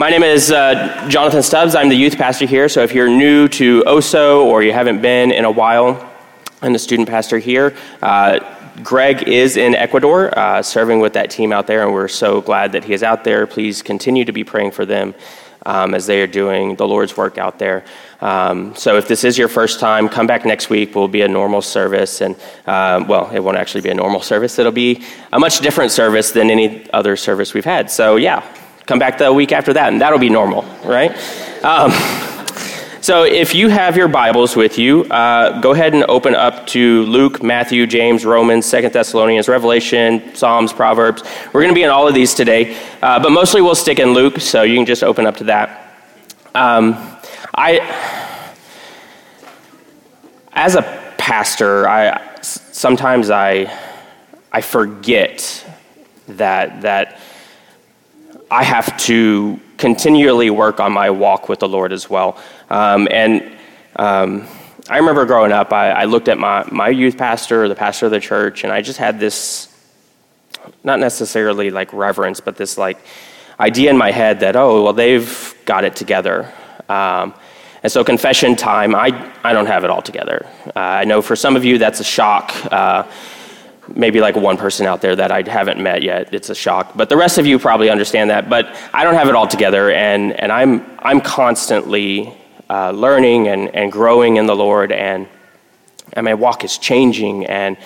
My name is uh, Jonathan Stubbs. I'm the youth pastor here. So if you're new to OSO or you haven't been in a while, I'm the student pastor here. Uh, Greg is in Ecuador uh, serving with that team out there, and we're so glad that he is out there. Please continue to be praying for them um, as they are doing the Lord's work out there. Um, so if this is your first time, come back next week. Will be a normal service, and uh, well, it won't actually be a normal service. It'll be a much different service than any other service we've had. So yeah, Come back the week after that, and that'll be normal, right? Um, so if you have your Bibles with you, uh, go ahead and open up to Luke, Matthew, James, Romans, Second Thessalonians, Revelation, Psalms, Proverbs. We're going to be in all of these today, uh, but mostly we'll stick in Luke, so you can just open up to that. Um, I, as a pastor, I sometimes I I forget that that I have to continually work on my walk with the Lord as well. Um, and um, I remember growing up, I, I, looked at my, my youth pastor, or the pastor of the church, and I just had this, not necessarily like reverence, but this like idea in my head that, oh, well, they've got it together. Um, and so, confession time, I, I don't have it all together. Uh, I know for some of you that's a shock. Uh, maybe like one person out there that I haven't met yet. It's a shock. But the rest of you probably understand that. But I don't have it all together, and, and I'm, I'm constantly uh, learning and, and growing in the Lord, and, and my walk is changing, and,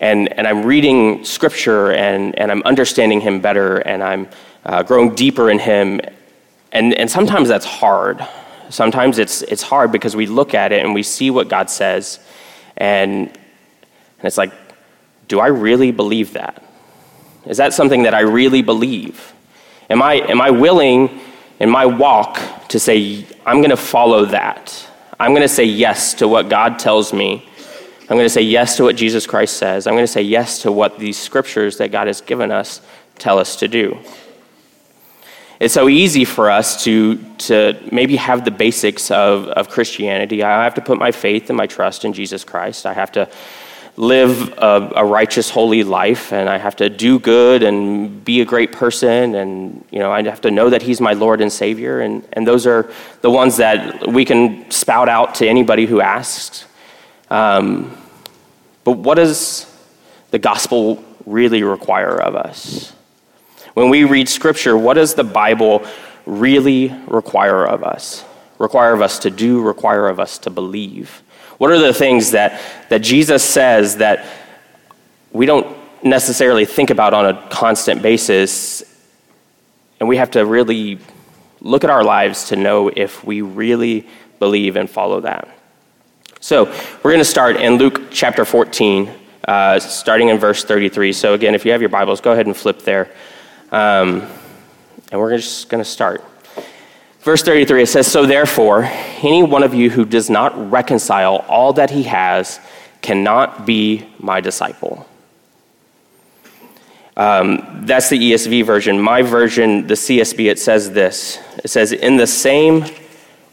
and, and I'm reading Scripture, and, and I'm understanding Him better, and I'm uh, growing deeper in Him. And, and sometimes that's hard. Sometimes it's, it's hard because we look at it and we see what God says, and, and it's like, do I really believe that? Is that something that I really believe? Am I, am I willing in my walk to say, I'm going to follow that? I'm going to say yes to what God tells me. I'm going to say yes to what Jesus Christ says. I'm going to say yes to what these scriptures that God has given us tell us to do. It's so easy for us to, to maybe have the basics of, of Christianity. I have to put my faith and my trust in Jesus Christ. I have to live a, a, righteous, holy life, and I have to do good and be a great person, and you know, I have to know that He's my Lord and Savior, and, and those are the ones that we can spout out to anybody who asks. Um, but what does the gospel really require of us? When we read Scripture, what does the Bible really require of us? Require of us to do, require of us to believe? What are the things that, that Jesus says that we don't necessarily think about on a constant basis? And we have to really look at our lives to know if we really believe and follow that. So we're going to start in Luke chapter 14, uh, starting in verse 33. So again, if you have your Bibles, go ahead and flip there. Um, and we're just going to start. Verse 33, it says, So therefore, any one of you who does not reconcile all that he has cannot be my disciple. Um, that's the ESV version. My version, the CSB, it says this It says, In the same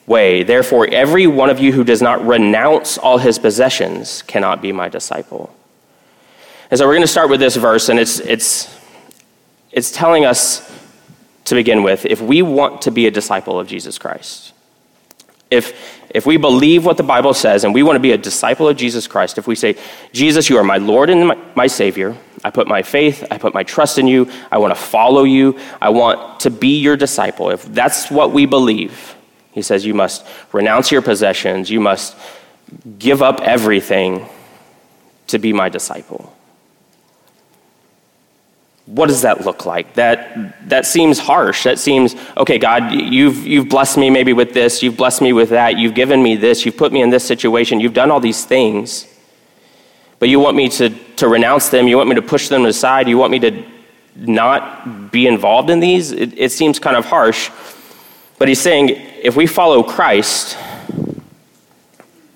way, therefore, every one of you who does not renounce all his possessions cannot be my disciple. And so we're going to start with this verse, and it's, it's, it's telling us to begin with, if we want to be a disciple of Jesus Christ, if, if we believe what the Bible says and we want to be a disciple of Jesus Christ, if we say, Jesus, you are my Lord and my, my Savior, I put my faith, I put my trust in you, I want to follow you, I want to be your disciple, if that's what we believe, he says, you must renounce your possessions, you must give up everything to be my disciple what does that look like? That, that seems harsh. That seems, okay, God, you've, you've blessed me maybe with this, you've blessed me with that, you've given me this, you've put me in this situation, you've done all these things. But you want me to, to renounce them, you want me to push them aside, you want me to not be involved in these? It, it seems kind of harsh. But he's saying if we follow Christ,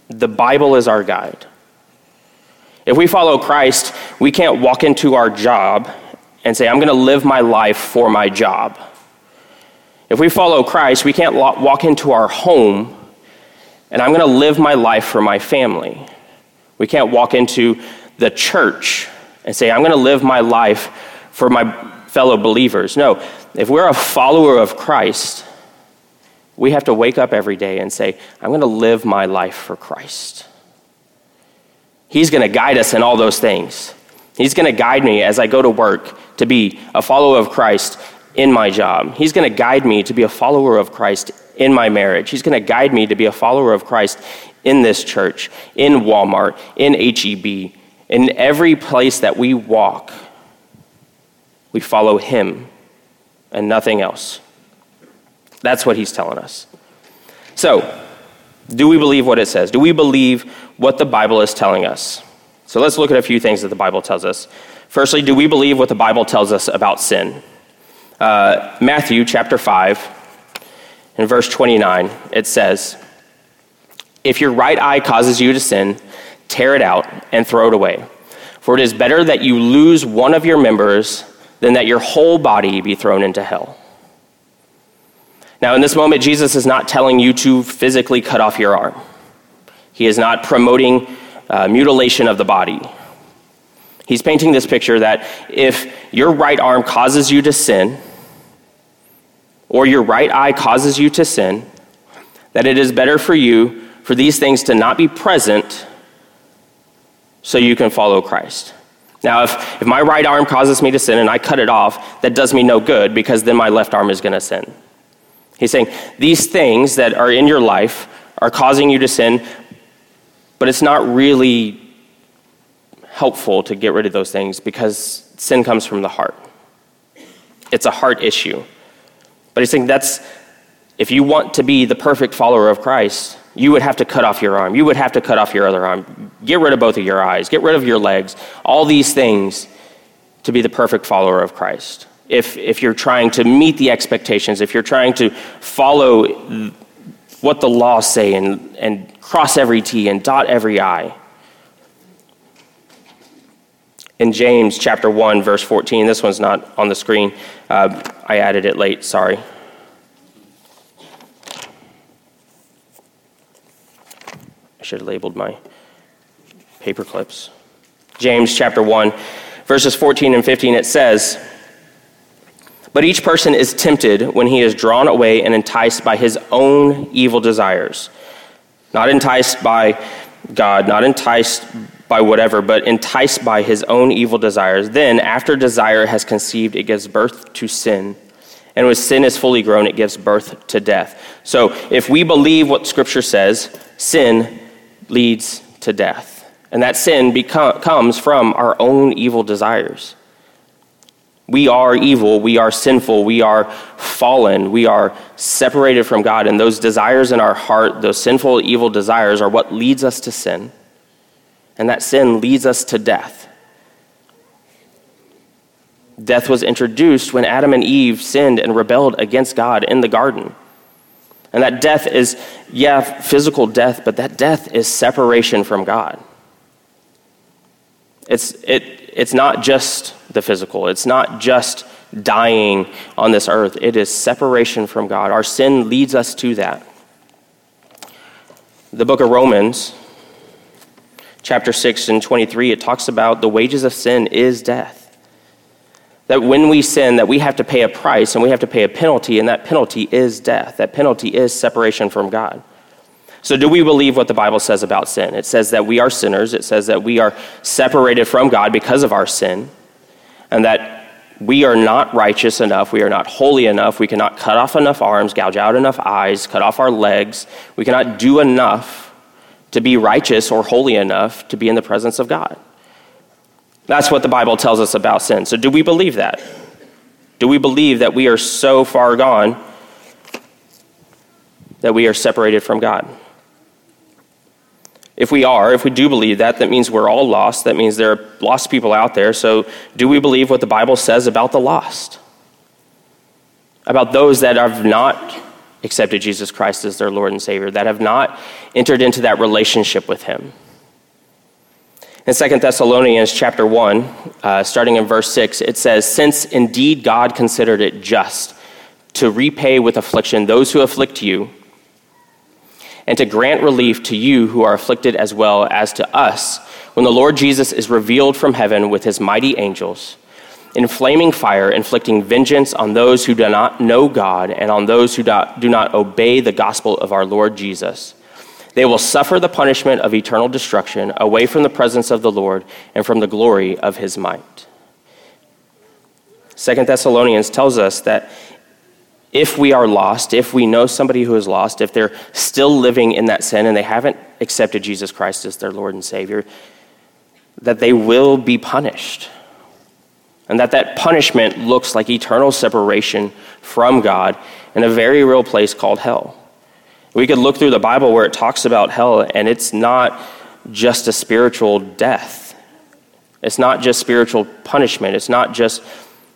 the Bible is our guide. If we follow Christ, we can't walk into our job and say, I'm going to live my life for my job. If we follow Christ, we can't walk into our home and I'm going to live my life for my family. We can't walk into the church and say, I'm going to live my life for my fellow believers. No, if we're a follower of Christ, we have to wake up every day and say, I'm going to live my life for Christ. He's going to guide us in all those things. He's going to guide me as I go to work to be a follower of Christ in my job. He's going to guide me to be a follower of Christ in my marriage. He's going to guide me to be a follower of Christ in this church, in Walmart, in HEB, in every place that we walk. We follow Him and nothing else. That's what He's telling us. So, do we believe what it says? Do we believe what the Bible is telling us? So, let's look at a few things that the Bible tells us. Firstly, do we believe what the Bible tells us about sin? Uh, Matthew chapter 5 in verse 29, it says, If your right eye causes you to sin, tear it out and throw it away. For it is better that you lose one of your members than that your whole body be thrown into hell. Now, in this moment, Jesus is not telling you to physically cut off your arm. He is not promoting uh, mutilation of the body. He's painting this picture that if your right arm causes you to sin, or your right eye causes you to sin, that it is better for you for these things to not be present so you can follow Christ. Now, if, if my right arm causes me to sin and I cut it off, that does me no good because then my left arm is going to sin. He's saying these things that are in your life are causing you to sin, but it's not really helpful to get rid of those things because sin comes from the heart. It's a heart issue. But he's saying that's, if you want to be the perfect follower of Christ, you would have to cut off your arm. You would have to cut off your other arm. Get rid of both of your eyes. Get rid of your legs. All these things to be the perfect follower of Christ. If, if you're trying to meet the expectations, if you're trying to follow what the laws say and, and cross every T and dot every I. In James chapter 1, verse 14, this one's not on the screen. Uh, I added it late, sorry. I should have labeled my paper clips. James chapter 1, verses 14 and 15, it says, But each person is tempted when he is drawn away and enticed by his own evil desires. Not enticed by God, not enticed by whatever, but enticed by his own evil desires. Then, after desire has conceived, it gives birth to sin. And when sin is fully grown, it gives birth to death. So, if we believe what Scripture says, sin leads to death. And that sin comes from our own evil desires. We are evil, we are sinful, we are fallen, we are separated from God, and those desires in our heart, those sinful, evil desires, are what leads us to sin and that sin leads us to death. Death was introduced when Adam and Eve sinned and rebelled against God in the garden. And that death is, yeah, physical death, but that death is separation from God. It's, it, it's not just the physical, it's not just dying on this earth, it is separation from God. Our sin leads us to that. The book of Romans chapter 6 and 23, it talks about the wages of sin is death. That when we sin, that we have to pay a price and we have to pay a penalty, and that penalty is death. That penalty is separation from God. So, do we believe what the Bible says about sin? It says that we are sinners. It says that we are separated from God because of our sin, and that we are not righteous enough. We are not holy enough. We cannot cut off enough arms, gouge out enough eyes, cut off our legs. We cannot do enough to be righteous or holy enough to be in the presence of God. That's what the Bible tells us about sin. So, do we believe that? Do we believe that we are so far gone that we are separated from God? If we are, if we do believe that, that means we're all lost. That means there are lost people out there. So, do we believe what the Bible says about the lost? About those that have not accepted Jesus Christ as their Lord and Savior, that have not entered into that relationship with Him. In 2 Thessalonians chapter 1, uh, starting in verse 6, it says, Since indeed God considered it just to repay with affliction those who afflict you, and to grant relief to you who are afflicted as well as to us, when the Lord Jesus is revealed from heaven with his mighty angels in flaming fire, inflicting vengeance on those who do not know God and on those who do not obey the gospel of our Lord Jesus. They will suffer the punishment of eternal destruction away from the presence of the Lord and from the glory of his might. Second Thessalonians tells us that if we are lost, if we know somebody who is lost, if they're still living in that sin and they haven't accepted Jesus Christ as their Lord and Savior, that they will be punished and that that punishment looks like eternal separation from God in a very real place called hell. We could look through the Bible where it talks about hell, and it's not just a spiritual death. It's not just spiritual punishment. It's not just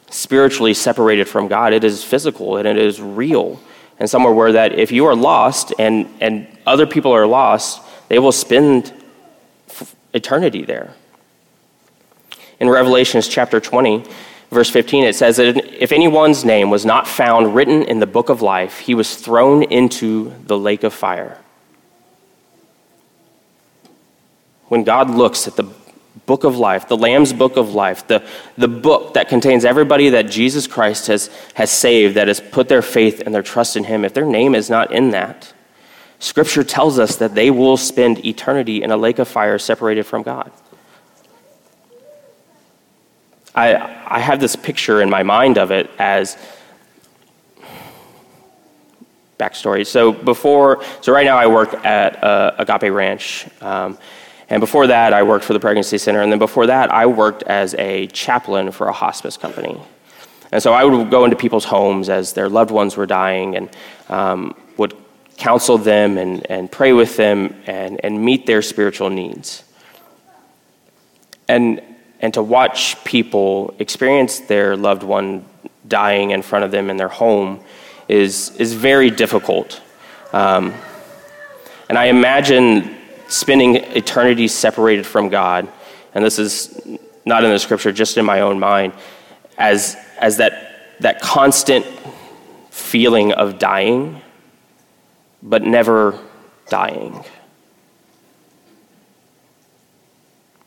spiritually separated from God. It is physical and it is real. And somewhere where that if you are lost and, and other people are lost, they will spend eternity there in Revelations chapter 20, verse 15, it says that if anyone's name was not found written in the book of life, he was thrown into the lake of fire. When God looks at the book of life, the Lamb's book of life, the, the book that contains everybody that Jesus Christ has, has saved, that has put their faith and their trust in Him, if their name is not in that, Scripture tells us that they will spend eternity in a lake of fire separated from God. I, I have this picture in my mind of it as backstory. So before, so right now I work at uh, Agape Ranch, um, and before that I worked for the pregnancy center, and then before that I worked as a chaplain for a hospice company. And so I would go into people's homes as their loved ones were dying, and um, would counsel them and, and pray with them and, and meet their spiritual needs. And and to watch people experience their loved one dying in front of them in their home is, is very difficult. Um, and I imagine spending eternity separated from God, and this is not in the scripture, just in my own mind, as, as that, that constant feeling of dying, but never dying.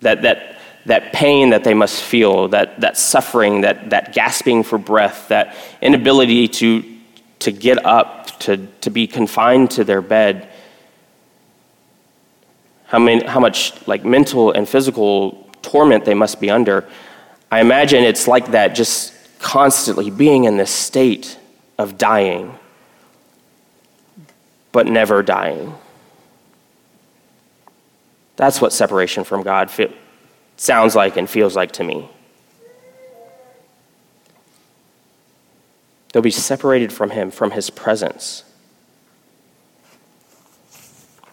That, that that pain that they must feel, that, that suffering, that, that gasping for breath, that inability to, to get up, to, to be confined to their bed, how, many, how much like mental and physical torment they must be under. I imagine it's like that, just constantly being in this state of dying, but never dying. That's what separation from God sounds like and feels like to me. They'll be separated from Him, from His presence.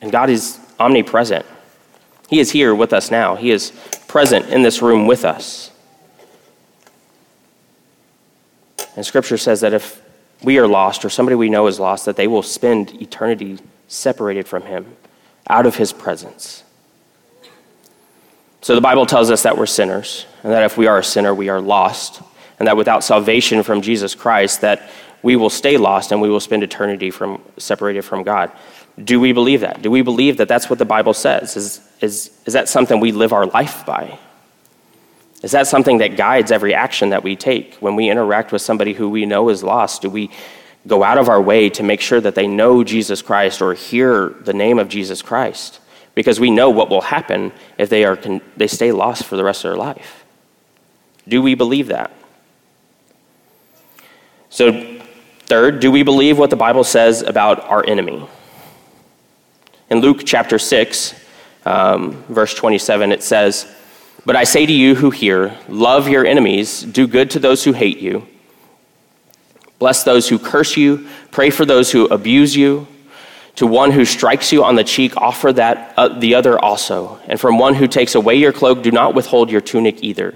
And God is omnipresent. He is here with us now, He is present in this room with us. And Scripture says that if we are lost or somebody we know is lost, that they will spend eternity separated from Him, out of His presence. So the Bible tells us that we're sinners, and that if we are a sinner, we are lost, and that without salvation from Jesus Christ, that we will stay lost and we will spend eternity from, separated from God. Do we believe that? Do we believe that that's what the Bible says? Is, is, is that something we live our life by? Is that something that guides every action that we take when we interact with somebody who we know is lost? Do we go out of our way to make sure that they know Jesus Christ or hear the name of Jesus Christ? because we know what will happen if they, are they stay lost for the rest of their life. Do we believe that? So, third, do we believe what the Bible says about our enemy? In Luke chapter 6, um, verse 27, it says, But I say to you who hear, love your enemies, do good to those who hate you, bless those who curse you, pray for those who abuse you. To one who strikes you on the cheek, offer that uh, the other also. And from one who takes away your cloak, do not withhold your tunic either.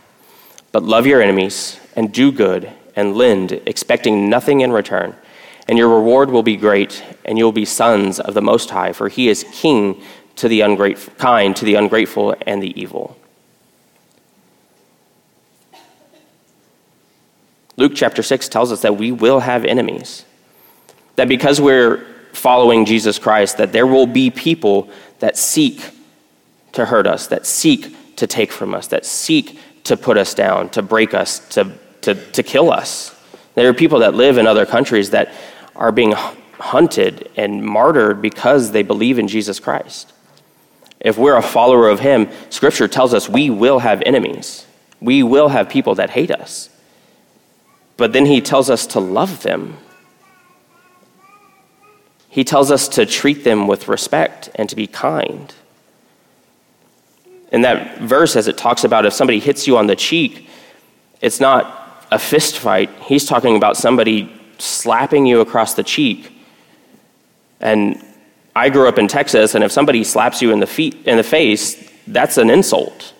But love your enemies and do good and lend, expecting nothing in return. And your reward will be great, and you'll be sons of the Most High, for he is king to the ungrateful, kind to the ungrateful and the evil. Luke chapter 6 tells us that we will have enemies. That because we're following Jesus Christ, that there will be people that seek to hurt us, that seek to take from us, that seek to put us down, to break us, to, to, to kill us. There are people that live in other countries that are being hunted and martyred because they believe in Jesus Christ. If we're a follower of Him, Scripture tells us we will have enemies. We will have people that hate us. But then He tells us to love them. He tells us to treat them with respect and to be kind. In that verse, as it talks about if somebody hits you on the cheek, it's not a fist fight. He's talking about somebody slapping you across the cheek. And I grew up in Texas, and if somebody slaps you in the feet in the face, that's an insult.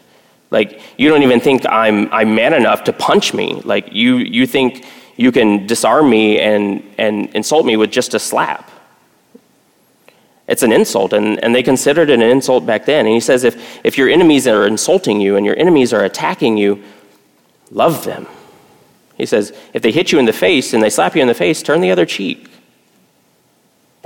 Like you don't even think I'm I'm man enough to punch me. Like you you think you can disarm me and and insult me with just a slap. It's an insult, and, and they considered it an insult back then. And he says, if, if your enemies are insulting you and your enemies are attacking you, love them. He says, if they hit you in the face and they slap you in the face, turn the other cheek.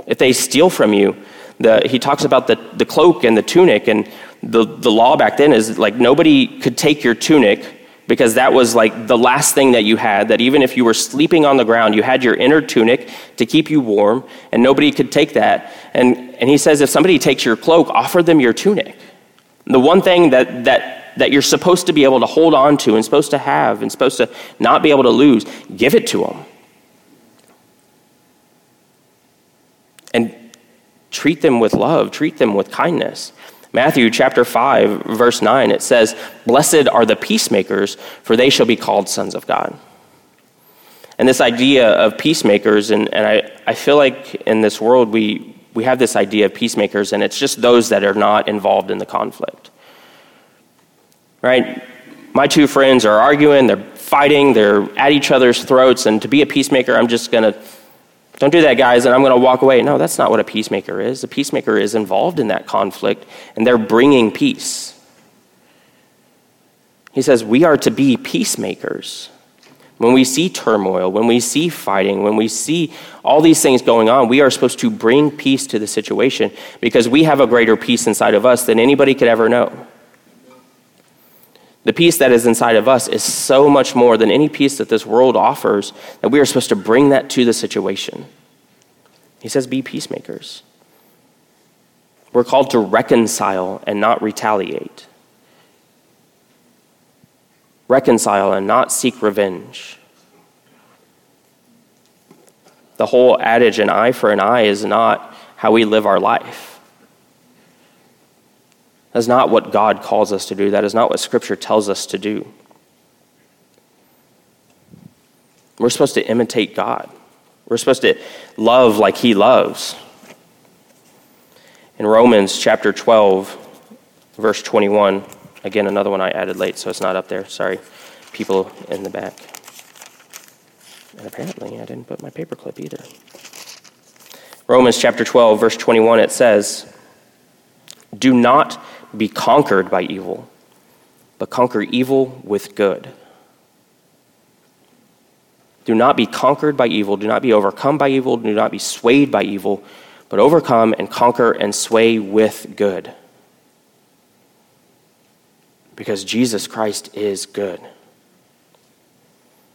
If they steal from you, the, he talks about the, the cloak and the tunic, and the, the law back then is like nobody could take your tunic because that was like the last thing that you had, that even if you were sleeping on the ground, you had your inner tunic to keep you warm, and nobody could take that. And, and he says, if somebody takes your cloak, offer them your tunic. The one thing that, that, that you're supposed to be able to hold on to and supposed to have and supposed to not be able to lose, give it to them. And treat them with love, treat them with kindness. Matthew chapter 5, verse 9, it says, Blessed are the peacemakers, for they shall be called sons of God. And this idea of peacemakers, and, and I, I feel like in this world we, we have this idea of peacemakers, and it's just those that are not involved in the conflict. Right? My two friends are arguing, they're fighting, they're at each other's throats, and to be a peacemaker, I'm just going to don't do that, guys, and I'm going to walk away. No, that's not what a peacemaker is. A peacemaker is involved in that conflict, and they're bringing peace. He says we are to be peacemakers. When we see turmoil, when we see fighting, when we see all these things going on, we are supposed to bring peace to the situation because we have a greater peace inside of us than anybody could ever know. The peace that is inside of us is so much more than any peace that this world offers that we are supposed to bring that to the situation. He says, Be peacemakers. We're called to reconcile and not retaliate. Reconcile and not seek revenge. The whole adage, an eye for an eye, is not how we live our life. That's not what God calls us to do. That is not what Scripture tells us to do. We're supposed to imitate God. We're supposed to love like He loves. In Romans chapter 12, verse 21, again, another one I added late, so it's not up there. Sorry, people in the back. And apparently, I didn't put my paperclip either. Romans chapter 12, verse 21, it says, Do not be conquered by evil, but conquer evil with good. Do not be conquered by evil. Do not be overcome by evil. Do not be swayed by evil, but overcome and conquer and sway with good. Because Jesus Christ is good.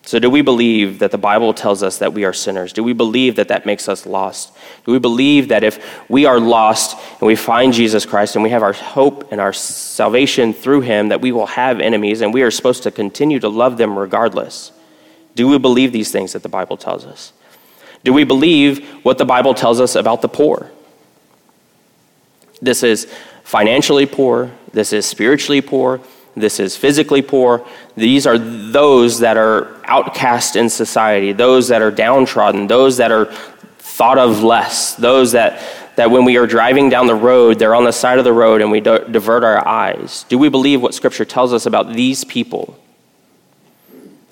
So, do we believe that the Bible tells us that we are sinners? Do we believe that that makes us lost? Do we believe that if we are lost and we find Jesus Christ and we have our hope and our salvation through him, that we will have enemies and we are supposed to continue to love them regardless? Do we believe these things that the Bible tells us? Do we believe what the Bible tells us about the poor? This is financially poor, this is spiritually poor, this is physically poor. These are those that are outcast in society, those that are downtrodden, those that are thought of less, those that, that when we are driving down the road, they're on the side of the road and we divert our eyes. Do we believe what Scripture tells us about these people?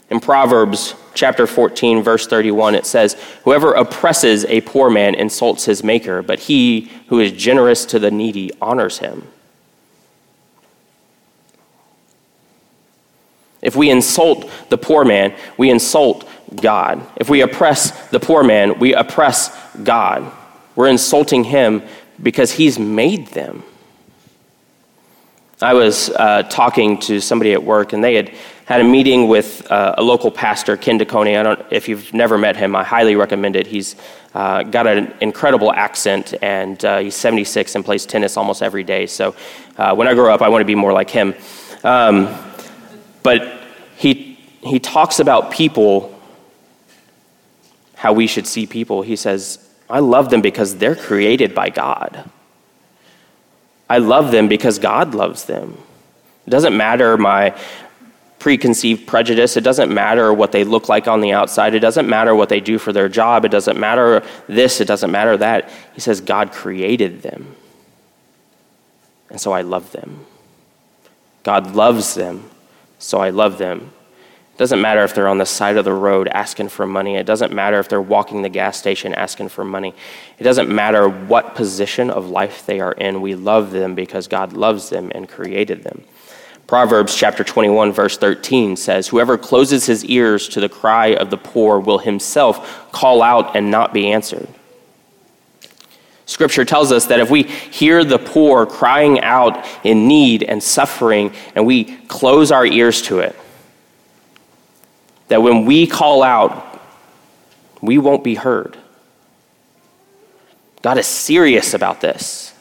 In Proverbs chapter 14, verse 31, it says, Whoever oppresses a poor man insults his maker, but he who is generous to the needy honors him. If we insult the poor man, we insult God. If we oppress the poor man, we oppress God. We're insulting him because he's made them. I was uh, talking to somebody at work, and they had had a meeting with uh, a local pastor, Ken DeConey. I don't, if you've never met him, I highly recommend it. He's uh, got an incredible accent, and uh, he's 76 and plays tennis almost every day. So uh, when I grow up, I want to be more like him. Um, but he, he talks about people, how we should see people. He says, I love them because they're created by God. I love them because God loves them. It doesn't matter my preconceived prejudice. It doesn't matter what they look like on the outside. It doesn't matter what they do for their job. It doesn't matter this. It doesn't matter that. He says God created them. And so I love them. God loves them. So I love them. It doesn't matter if they're on the side of the road asking for money. It doesn't matter if they're walking the gas station asking for money. It doesn't matter what position of life they are in. We love them because God loves them and created them. Proverbs chapter 21 verse 13 says, "Whoever closes his ears to the cry of the poor will himself call out and not be answered." Scripture tells us that if we hear the poor crying out in need and suffering and we close our ears to it, that when we call out, we won't be heard. God is serious about this.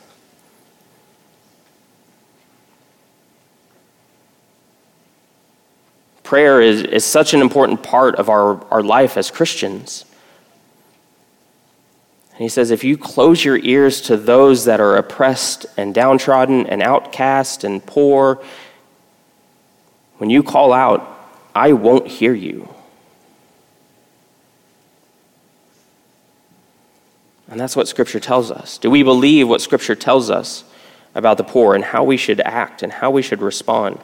Prayer is, is such an important part of our, our life as Christians. And he says, if you close your ears to those that are oppressed and downtrodden and outcast and poor, when you call out, I won't hear you. And that's what Scripture tells us. Do we believe what Scripture tells us about the poor and how we should act and how we should respond?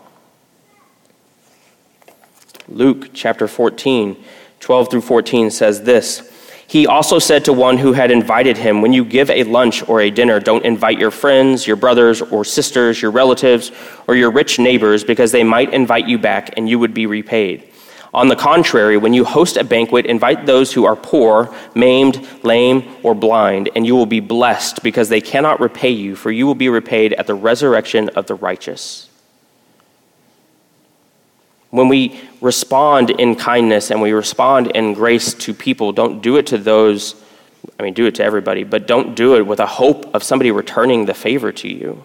Luke chapter 14, 12 through 14 says this He also said to one who had invited him, When you give a lunch or a dinner, don't invite your friends, your brothers or sisters, your relatives, or your rich neighbors, because they might invite you back and you would be repaid. On the contrary, when you host a banquet, invite those who are poor, maimed, lame, or blind, and you will be blessed because they cannot repay you, for you will be repaid at the resurrection of the righteous. When we respond in kindness and we respond in grace to people, don't do it to those, I mean, do it to everybody, but don't do it with a hope of somebody returning the favor to you.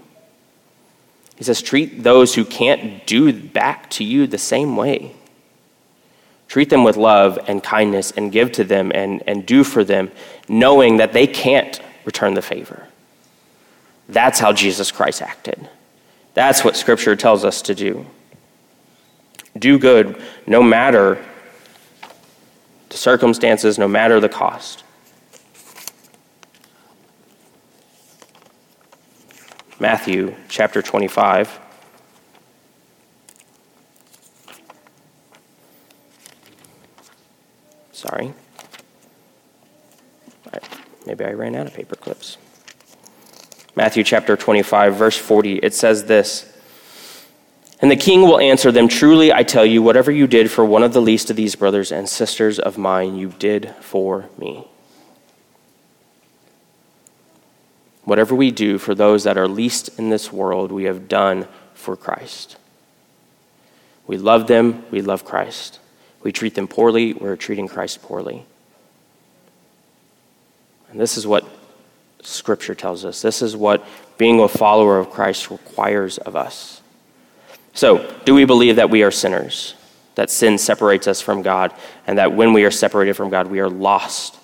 He says, treat those who can't do back to you the same way. Treat them with love and kindness and give to them and, and do for them, knowing that they can't return the favor. That's how Jesus Christ acted. That's what Scripture tells us to do. Do good no matter the circumstances, no matter the cost. Matthew chapter 25. Sorry. Maybe I ran out of paper clips. Matthew chapter 25, verse 40, it says this And the king will answer them Truly, I tell you, whatever you did for one of the least of these brothers and sisters of mine, you did for me. Whatever we do for those that are least in this world, we have done for Christ. We love them, we love Christ we treat them poorly, we're treating Christ poorly. And this is what Scripture tells us. This is what being a follower of Christ requires of us. So, do we believe that we are sinners? That sin separates us from God, and that when we are separated from God, we are lost.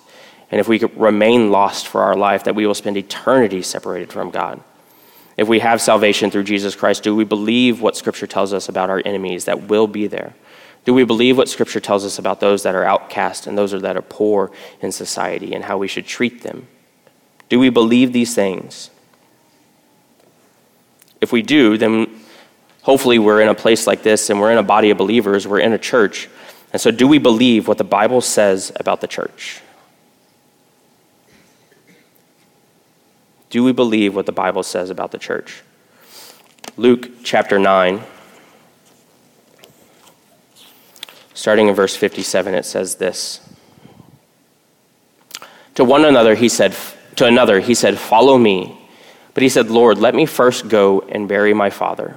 And if we remain lost for our life, that we will spend eternity separated from God. If we have salvation through Jesus Christ, do we believe what Scripture tells us about our enemies that will be there? Do we believe what Scripture tells us about those that are outcast and those that are poor in society and how we should treat them? Do we believe these things? If we do, then hopefully we're in a place like this and we're in a body of believers, we're in a church, And so, do we believe what the Bible says about the church? Do we believe what the Bible says about the church? Luke chapter 9, starting in verse 57, it says this. To one another he said, to another he said, Follow me. But he said, Lord, let me first go and bury my father.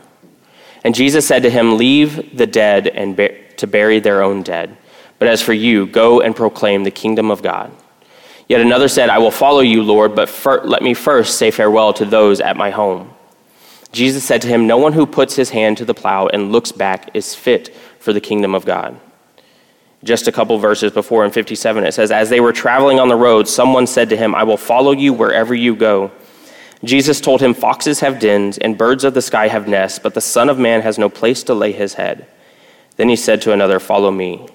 And Jesus said to him, Leave the dead and to bury their own dead. But as for you, go and proclaim the kingdom of God. Yet another said, I will follow you, Lord, but fir- let me first say farewell to those at my home. Jesus said to him, No one who puts his hand to the plow and looks back is fit for the kingdom of God. Just a couple verses before in 57, it says, As they were traveling on the road, someone said to him, I will follow you wherever you go. Jesus told him, Foxes have dens, and birds of the sky have nests, but the Son of Man has no place to lay his head. Then he said to another, Follow me.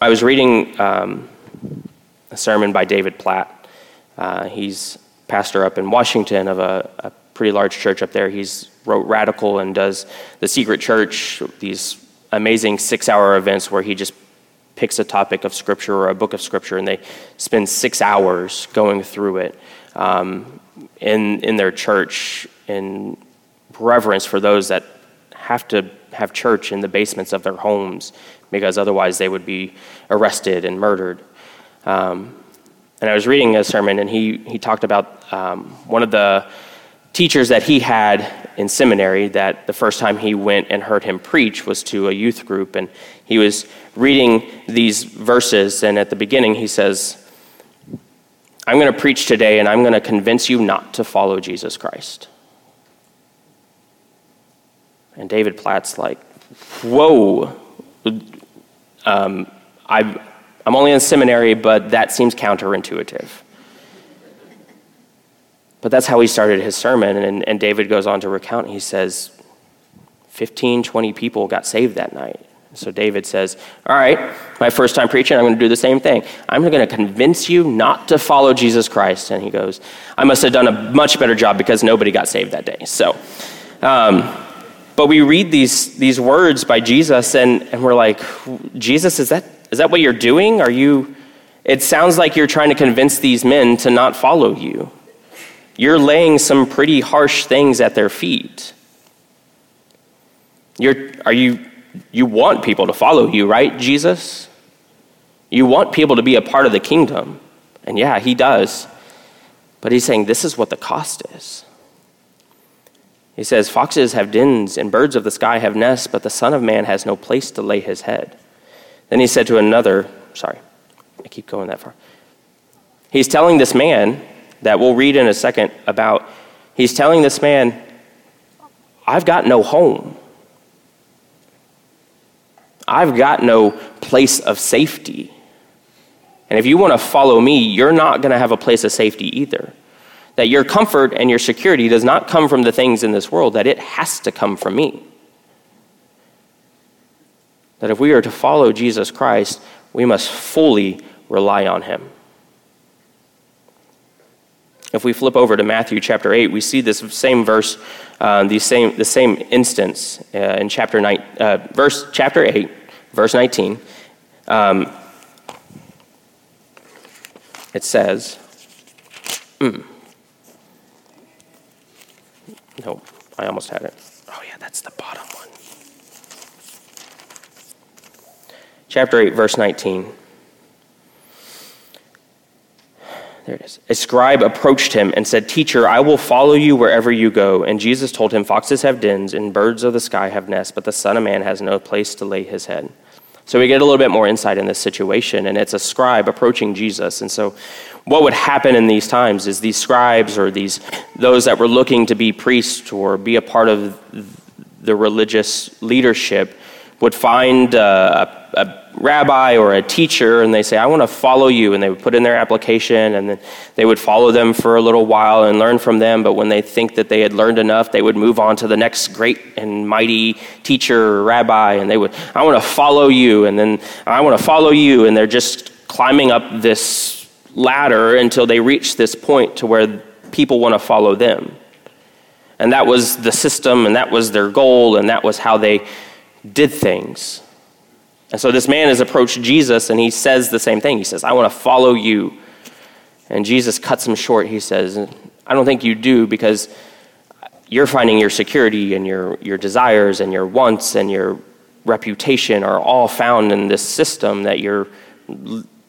I was reading um, a sermon by David Platt. Uh, he's pastor up in Washington of a, a, pretty large church up there. He's wrote Radical and does the Secret Church, these amazing six-hour events where he just picks a topic of Scripture or a book of Scripture, and they spend six hours going through it um, in in their church in reverence for those that have to have church in the basements of their homes because otherwise they would be arrested and murdered. Um, and I was reading a sermon, and he, he talked about um, one of the teachers that he had in seminary that the first time he went and heard him preach was to a youth group. And he was reading these verses, and at the beginning he says, I'm going to preach today, and I'm going to convince you not to follow Jesus Christ. And David Platt's like, Whoa, um, i I'm only in seminary, but that seems counterintuitive. But that's how he started his sermon. And, and David goes on to recount, he says, 15, 20 people got saved that night. So David says, All right, my first time preaching, I'm going to do the same thing. I'm going to convince you not to follow Jesus Christ. And he goes, I must have done a much better job because nobody got saved that day. So, um, but we read these, these words by Jesus and, and we're like, Jesus, is that, is that what you're doing? Are you, it sounds like you're trying to convince these men to not follow you. You're laying some pretty harsh things at their feet. You're, are you, you want people to follow you, right, Jesus? You want people to be a part of the kingdom. And yeah, he does. But he's saying this is what the cost is. He says, Foxes have dens and birds of the sky have nests, but the Son of Man has no place to lay his head. Then he said to another, sorry, I keep going that far. He's telling this man that we'll read in a second about, he's telling this man, I've got no home. I've got no place of safety. And if you want to follow me, you're not going to have a place of safety either that your comfort and your security does not come from the things in this world, that it has to come from me. That if we are to follow Jesus Christ, we must fully rely on him. If we flip over to Matthew chapter 8, we see this same verse, uh, the, same, the same instance uh, in chapter, nine, uh, verse, chapter 8, verse 19. Um, it says, mm, Nope, I almost had it. Oh, yeah, that's the bottom one. Chapter 8, verse 19. There it is. A scribe approached him and said, Teacher, I will follow you wherever you go. And Jesus told him, Foxes have dens and birds of the sky have nests, but the Son of Man has no place to lay his head. So we get a little bit more insight in this situation, and it's a scribe approaching Jesus. And so what would happen in these times is these scribes or these those that were looking to be priests or be a part of the religious leadership would find uh, a, a rabbi or a teacher and they say, I want to follow you. And they would put in their application and then they would follow them for a little while and learn from them. But when they think that they had learned enough, they would move on to the next great and mighty teacher or rabbi. And they would, I want to follow you. And then I want to follow you. And they're just climbing up this ladder until they reach this point to where people want to follow them. And that was the system, and that was their goal, and that was how they did things. And so this man has approached Jesus, and he says the same thing. He says, I want to follow you. And Jesus cuts him short. He says, I don't think you do because you're finding your security and your, your desires and your wants and your reputation are all found in this system that you're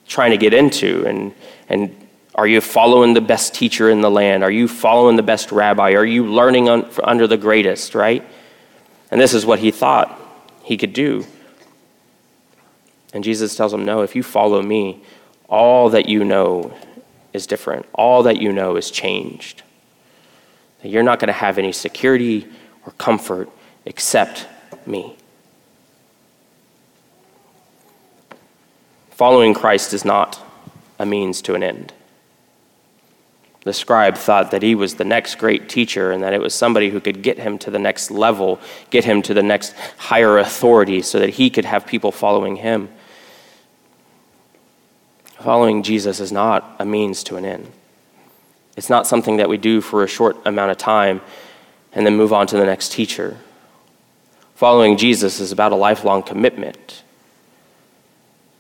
trying to get into. And, and are you following the best teacher in the land? Are you following the best rabbi? Are you learning un, under the greatest, right? And this is what he thought he could do. And Jesus tells him, No, if you follow me, all that you know is different, all that you know is changed. You're not going to have any security or comfort except me. Following Christ is not a means to an end. The scribe thought that he was the next great teacher and that it was somebody who could get him to the next level, get him to the next higher authority so that he could have people following him. Following Jesus is not a means to an end. It's not something that we do for a short amount of time and then move on to the next teacher. Following Jesus is about a lifelong commitment.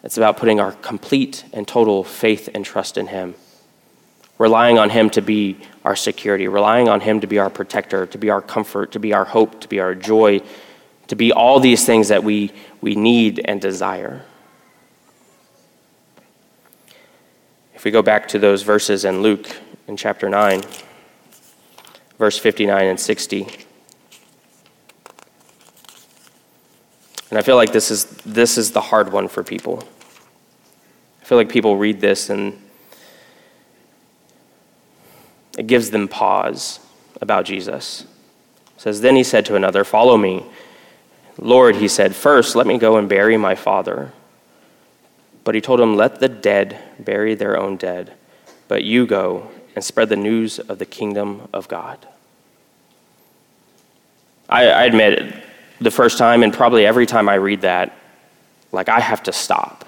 It's about putting our complete and total faith and trust in Him, relying on Him to be our security, relying on Him to be our protector, to be our comfort, to be our hope, to be our joy, to be all these things that we, we need and desire. If we go back to those verses in Luke in chapter 9, verse 59 and 60. And I feel like this is, this is the hard one for people. I feel like people read this and it gives them pause about Jesus. It says, Then he said to another, Follow me. Lord, he said, First, let me go and bury my father. But he told him, Let the dead bury their own dead, but you go and spread the news of the kingdom of God. I, I admit, the first time, and probably every time I read that, like I have to stop.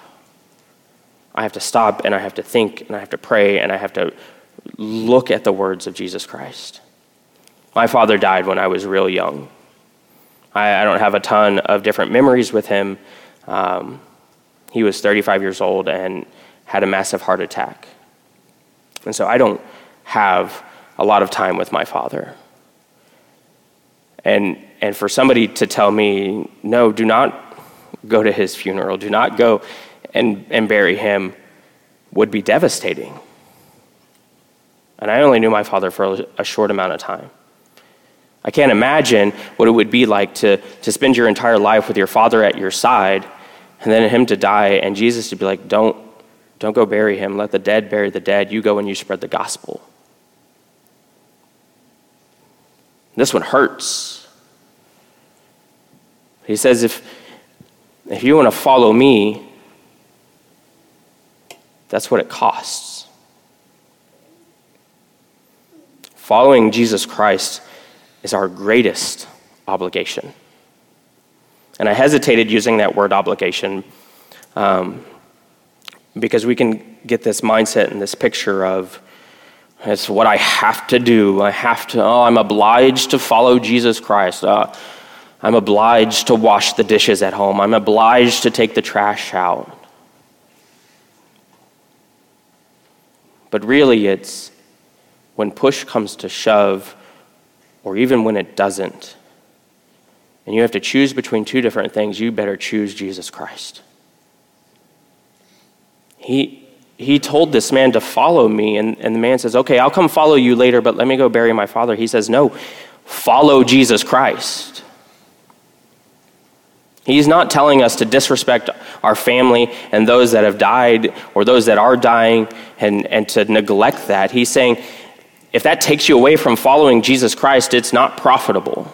I have to stop and I have to think and I have to pray and I have to look at the words of Jesus Christ. My father died when I was real young. I, I don't have a ton of different memories with him. Um, he was 35 years old and had a massive heart attack. And so I don't have a lot of time with my father. And, and for somebody to tell me, no, do not go to his funeral, do not go and, and bury him, would be devastating. And I only knew my father for a short amount of time. I can't imagine what it would be like to, to spend your entire life with your father at your side and then him to die and Jesus to be like, don't, don't go bury him. Let the dead bury the dead. You go and you spread the gospel. This one hurts. He says, if, if you want to follow me, that's what it costs. Following Jesus Christ is our greatest obligation. And I hesitated using that word obligation um, because we can get this mindset and this picture of it's what I have to do. I have to, oh, I'm obliged to follow Jesus Christ. Uh, I'm obliged to wash the dishes at home. I'm obliged to take the trash out. But really, it's when push comes to shove, or even when it doesn't, and you have to choose between two different things, you better choose Jesus Christ. He, he told this man to follow me, and, and the man says, Okay, I'll come follow you later, but let me go bury my father. He says, No, follow Jesus Christ. He's not telling us to disrespect our family and those that have died or those that are dying and, and to neglect that. He's saying, if that takes you away from following Jesus Christ, it's not profitable.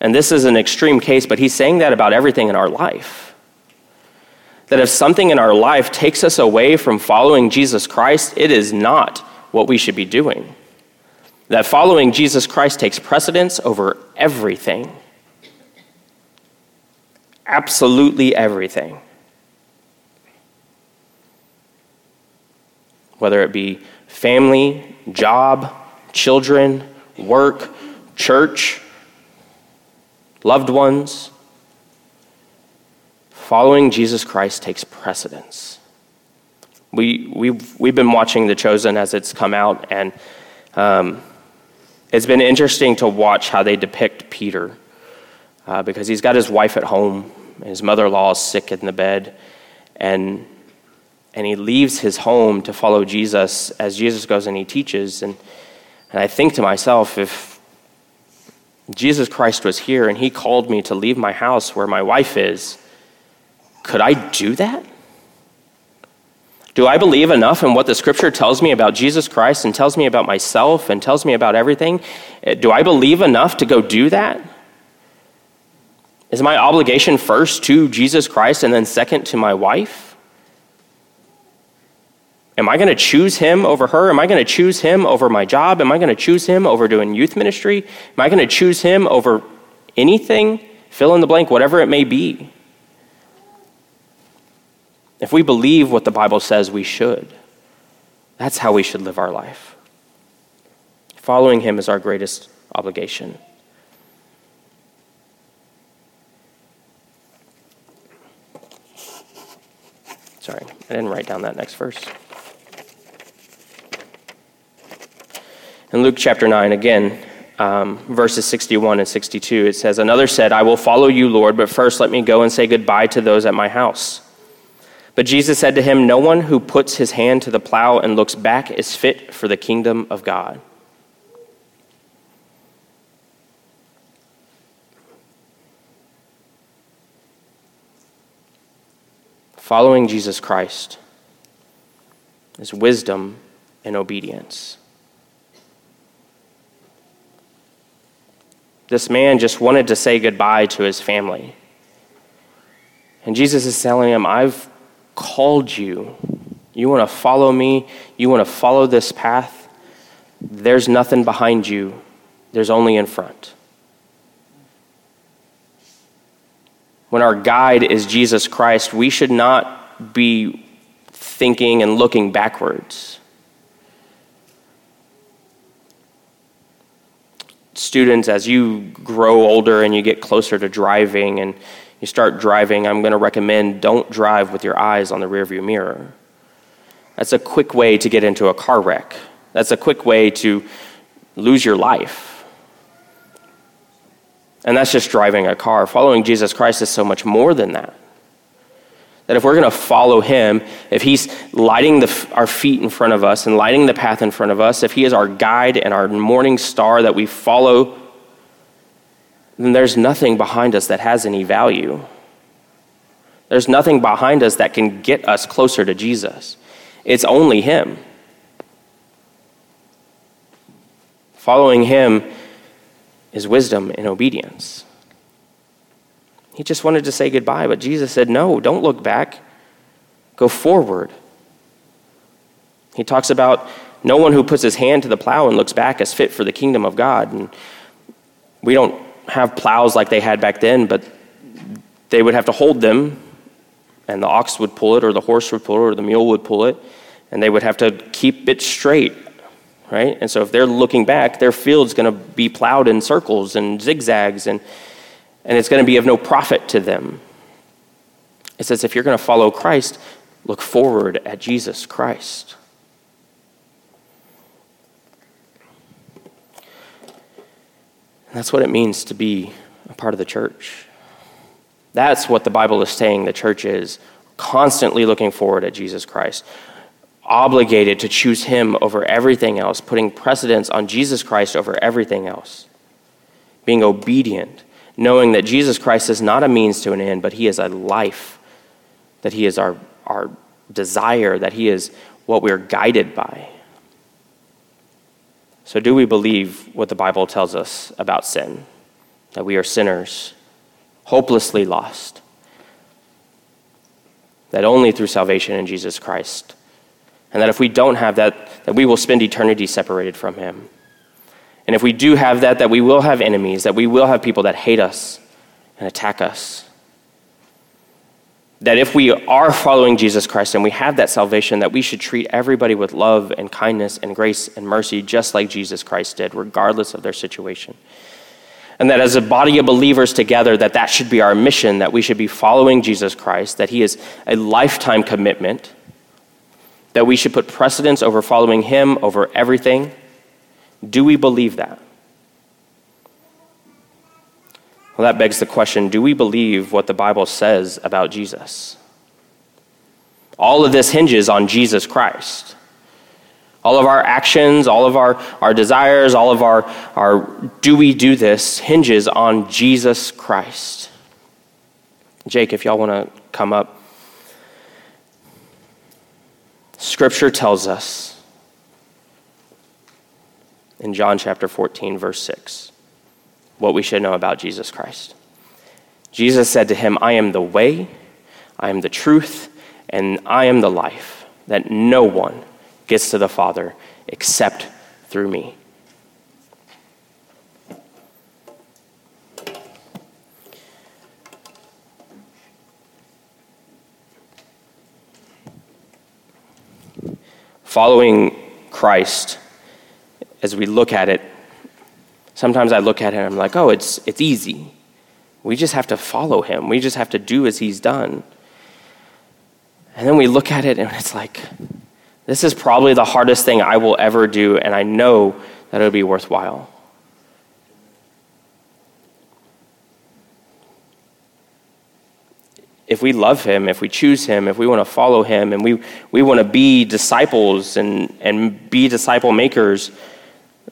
And this is an extreme case, but he's saying that about everything in our life that if something in our life takes us away from following Jesus Christ, it is not what we should be doing. That following Jesus Christ takes precedence over everything. Absolutely everything. Whether it be family, job, children, work, church, loved ones. Following Jesus Christ takes precedence. We, we've, we've been watching The Chosen as it's come out, and um, it's been interesting to watch how they depict Peter uh, because he's got his wife at home, his mother in law is sick in the bed, and, and he leaves his home to follow Jesus as Jesus goes and he teaches. And, and I think to myself, if Jesus Christ was here and he called me to leave my house where my wife is, could I do that? Do I believe enough in what the scripture tells me about Jesus Christ and tells me about myself and tells me about everything? Eh, do I believe enough to go do that? Is my obligation first to Jesus Christ and then second to my wife? Am I going to choose him over her? Am I going to choose him over my job? Am I going to choose him over doing youth ministry? Am I going to choose him over anything? Fill in the blank, whatever it may be. If we believe what the Bible says we should, that's how we should live our life. Following Him is our greatest obligation. Sorry, I didn't write down that next verse. In Luke chapter 9, again, um, verses 61 and 62, it says, Another said, I will follow you, Lord, but first let me go and say goodbye to those at my house. But Jesus said to him, No one who puts his hand to the plow and looks back is fit for the kingdom of God. Following Jesus Christ is wisdom and obedience. This man just wanted to say goodbye to his family. And Jesus is telling him, I've called you. You want to follow me, you want to follow this path. There's nothing behind you, there's only in front. When our guide is Jesus Christ, we should not be thinking and looking backwards. Students, as you grow older and you get closer to driving and you start driving, I'm going to recommend don't drive with your eyes on the rearview mirror. That's a quick way to get into a car wreck. That's a quick way to lose your life. And that's just driving a car. Following Jesus Christ is so much more than that. That if we're going to follow him, if he's lighting the, our feet in front of us and lighting the path in front of us, if he is our guide and our morning star that we follow then there's nothing behind us that has any value. There's nothing behind us that can get us closer to Jesus. It's only Him. Following Him is wisdom and obedience. He just wanted to say goodbye, but Jesus said, No, don't look back. Go forward. He talks about no one who puts his hand to the plow and looks back is fit for the kingdom of God. And we don't have plows like they had back then, but they would have to hold them, and the ox would pull it, or the horse would pull it, or the mule would pull it, and they would have to keep it straight, right? And so if they're looking back, their field's going to be plowed in circles and zigzags, and, and it's going to be of no profit to them. It says if you're going to follow Christ, look forward at Jesus Christ. And that's what it means to be a part of the church. That's what the Bible is saying the church is constantly looking forward at Jesus Christ, obligated to choose Him over everything else, putting precedence on Jesus Christ over everything else, being obedient, knowing that Jesus Christ is not a means to an end, but He is a life, that He is our, our desire, that He is what we're guided by. So, do we believe what the Bible tells us about sin? That we are sinners, hopelessly lost. That only through salvation in Jesus Christ. And that if we don't have that, that we will spend eternity separated from Him. And if we do have that, that we will have enemies, that we will have people that hate us and attack us. That if we are following Jesus Christ and we have that salvation, that we should treat everybody with love and kindness and grace and mercy, just like Jesus Christ did, regardless of their situation. And that as a body of believers together, that that should be our mission, that we should be following Jesus Christ, that he is a lifetime commitment, that we should put precedence over following him over everything. Do we believe that? Well, that begs the question do we believe what the Bible says about Jesus? All of this hinges on Jesus Christ. All of our actions, all of our, our desires, all of our, our do we do this hinges on Jesus Christ. Jake, if y'all want to come up. Scripture tells us in John chapter 14, verse 6 what we should know about Jesus Christ. Jesus said to him, I am the way, I am the truth, and I am the life, that no one gets to the Father except through me. Following Christ, as we look at it, Sometimes I look at it and I'm like, oh, it's, it's easy. We just have to follow him. We just have to do as he's done. And then we look at it and it's like, this is probably the hardest thing I will ever do, and I know that it'll be worthwhile. If we love him, if we choose him, if we want to follow him, and we, we want to be disciples and, and be disciple makers,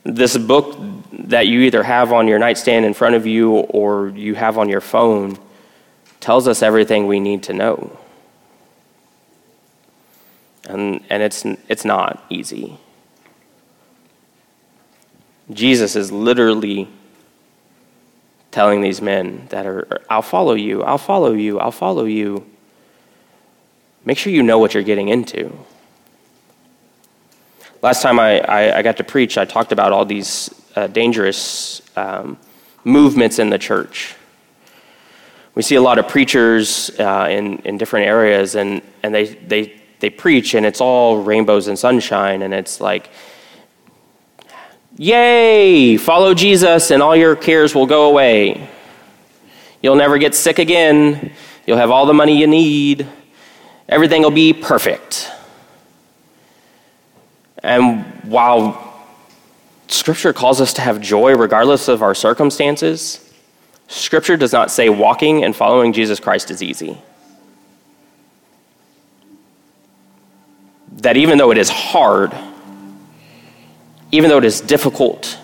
this book that you either have on your nightstand in front of you or you have on your phone tells us everything we need to know. And, and it's, it's not easy. Jesus is literally telling these men that are, I'll follow you, I'll follow you, I'll follow you. Make sure you know what you're getting into. Last time I, I, I got to preach, I talked about all these uh, dangerous um, movements in the church. We see a lot of preachers uh, in, in different areas, and, and they, they, they preach, and it's all rainbows and sunshine, and it's like, Yay! Follow Jesus, and all your cares will go away. You'll never get sick again. You'll have all the money you need. Everything will be perfect. And while Scripture calls us to have joy regardless of our circumstances. Scripture does not say walking and following Jesus Christ is easy. That even though it is hard, even though it is difficult,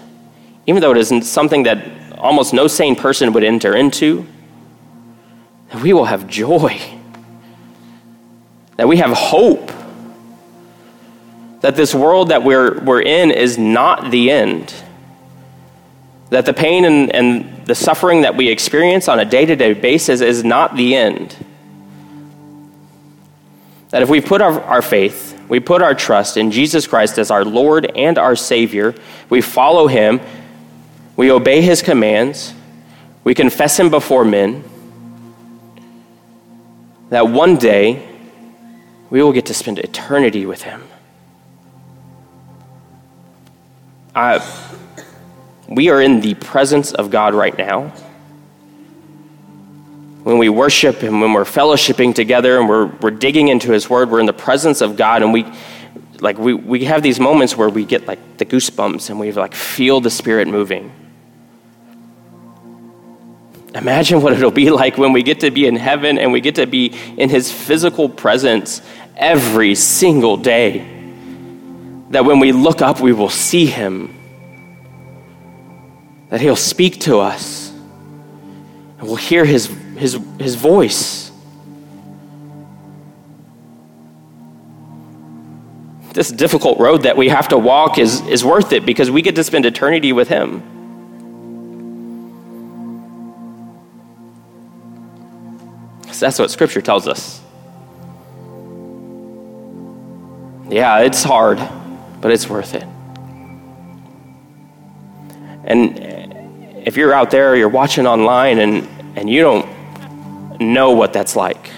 even though it isn't something that almost no sane person would enter into, that we will have joy, that we have hope that this world that we're, we're in is not the end. That the pain and, and the suffering that we experience on a day to day basis is not the end. That if we put our, our faith, we put our trust in Jesus Christ as our Lord and our Savior, we follow Him, we obey His commands, we confess Him before men, that one day we will get to spend eternity with Him. I, we are in the presence of God right now. When we worship and when we're fellowshipping together and we're, we're digging into His Word, we're in the presence of God and we, like, we, we have these moments where we get like the goosebumps and we like feel the Spirit moving. Imagine what it'll be like when we get to be in heaven and we get to be in His physical presence every single day that when we look up, we will see him, that he'll speak to us, and we'll hear his, his, his voice. This difficult road that we have to walk is, is worth it because we get to spend eternity with him. So that's what Scripture tells us. Yeah, it's hard but it's worth it. And if you're out there, you're watching online, and, and you don't know what that's like,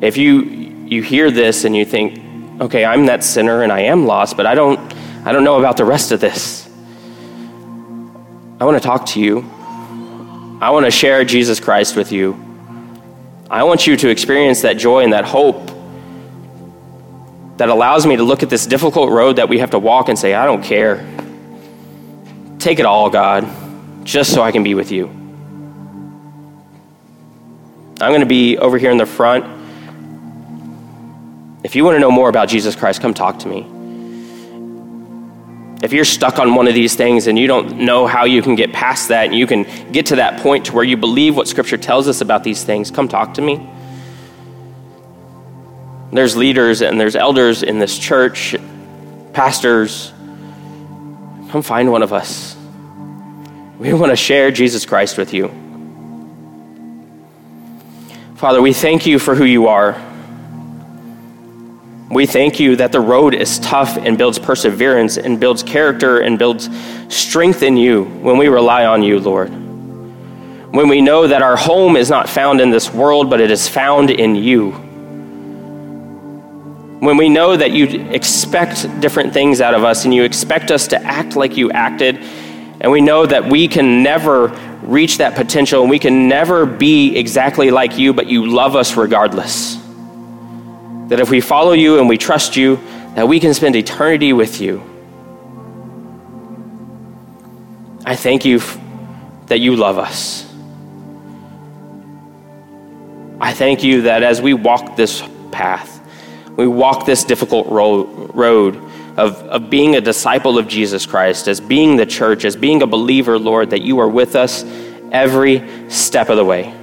If you, you hear this and you think, okay, I'm that sinner and I am lost, but I don't, I don't know about the rest of this. I want to talk to you. I want to share Jesus Christ with you. I want you to experience that joy and that hope that allows me to look at this difficult road that we have to walk and say, I don't care. Take it all, God, just so I can be with you. I'm going to be over here in the front. If you want to know more about Jesus Christ, come talk to me. If you're stuck on one of these things and you don't know how you can get past that and you can get to that point to where you believe what Scripture tells us about these things, come talk to me. There's leaders and there's elders in this church, pastors. Come find one of us. We want to share Jesus Christ with you. Father, we thank you for who you are. We thank you that the road is tough and builds perseverance and builds character and builds strength in you when we rely on you, Lord. When we know that our home is not found in this world, but it is found in you. When we know that you expect different things out of us and you expect us to act like you acted, and we know that we can never reach that potential and we can never be exactly like you, but you love us regardless. That if we follow you and we trust you, that we can spend eternity with you. I thank you that you love us. I thank you that as we walk this path, we walk this difficult road of, of being a disciple of Jesus Christ, as being the church, as being a believer, Lord, that you are with us every step of the way.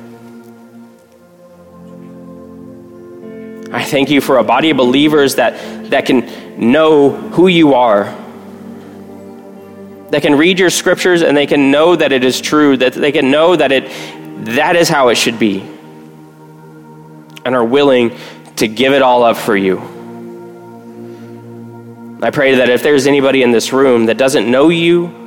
I thank you for a body of believers that, that can know who you are, that can read your scriptures and they can know that it is true, that they can know that it that is how it should be, and are willing to give it all up for you. I pray that if there's anybody in this room that doesn't know you,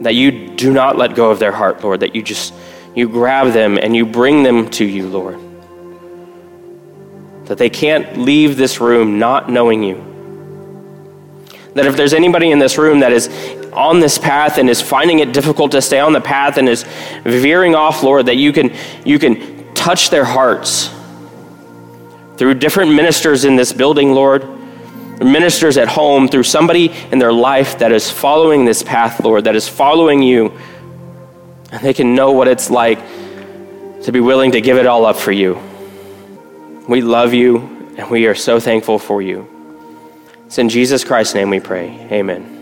that you do not let go of their heart, Lord, that you just you grab them and you bring them to you, Lord. That they can't leave this room not knowing you. That if there's anybody in this room that is on this path and is finding it difficult to stay on the path and is veering off, Lord, that you can you can touch their hearts through different ministers in this building, Lord ministers at home, through somebody in their life that is following this path, Lord, that is following you, and they can know what it's like to be willing to give it all up for you. We love you, and we are so thankful for you. It's in Jesus Christ's name we pray. Amen.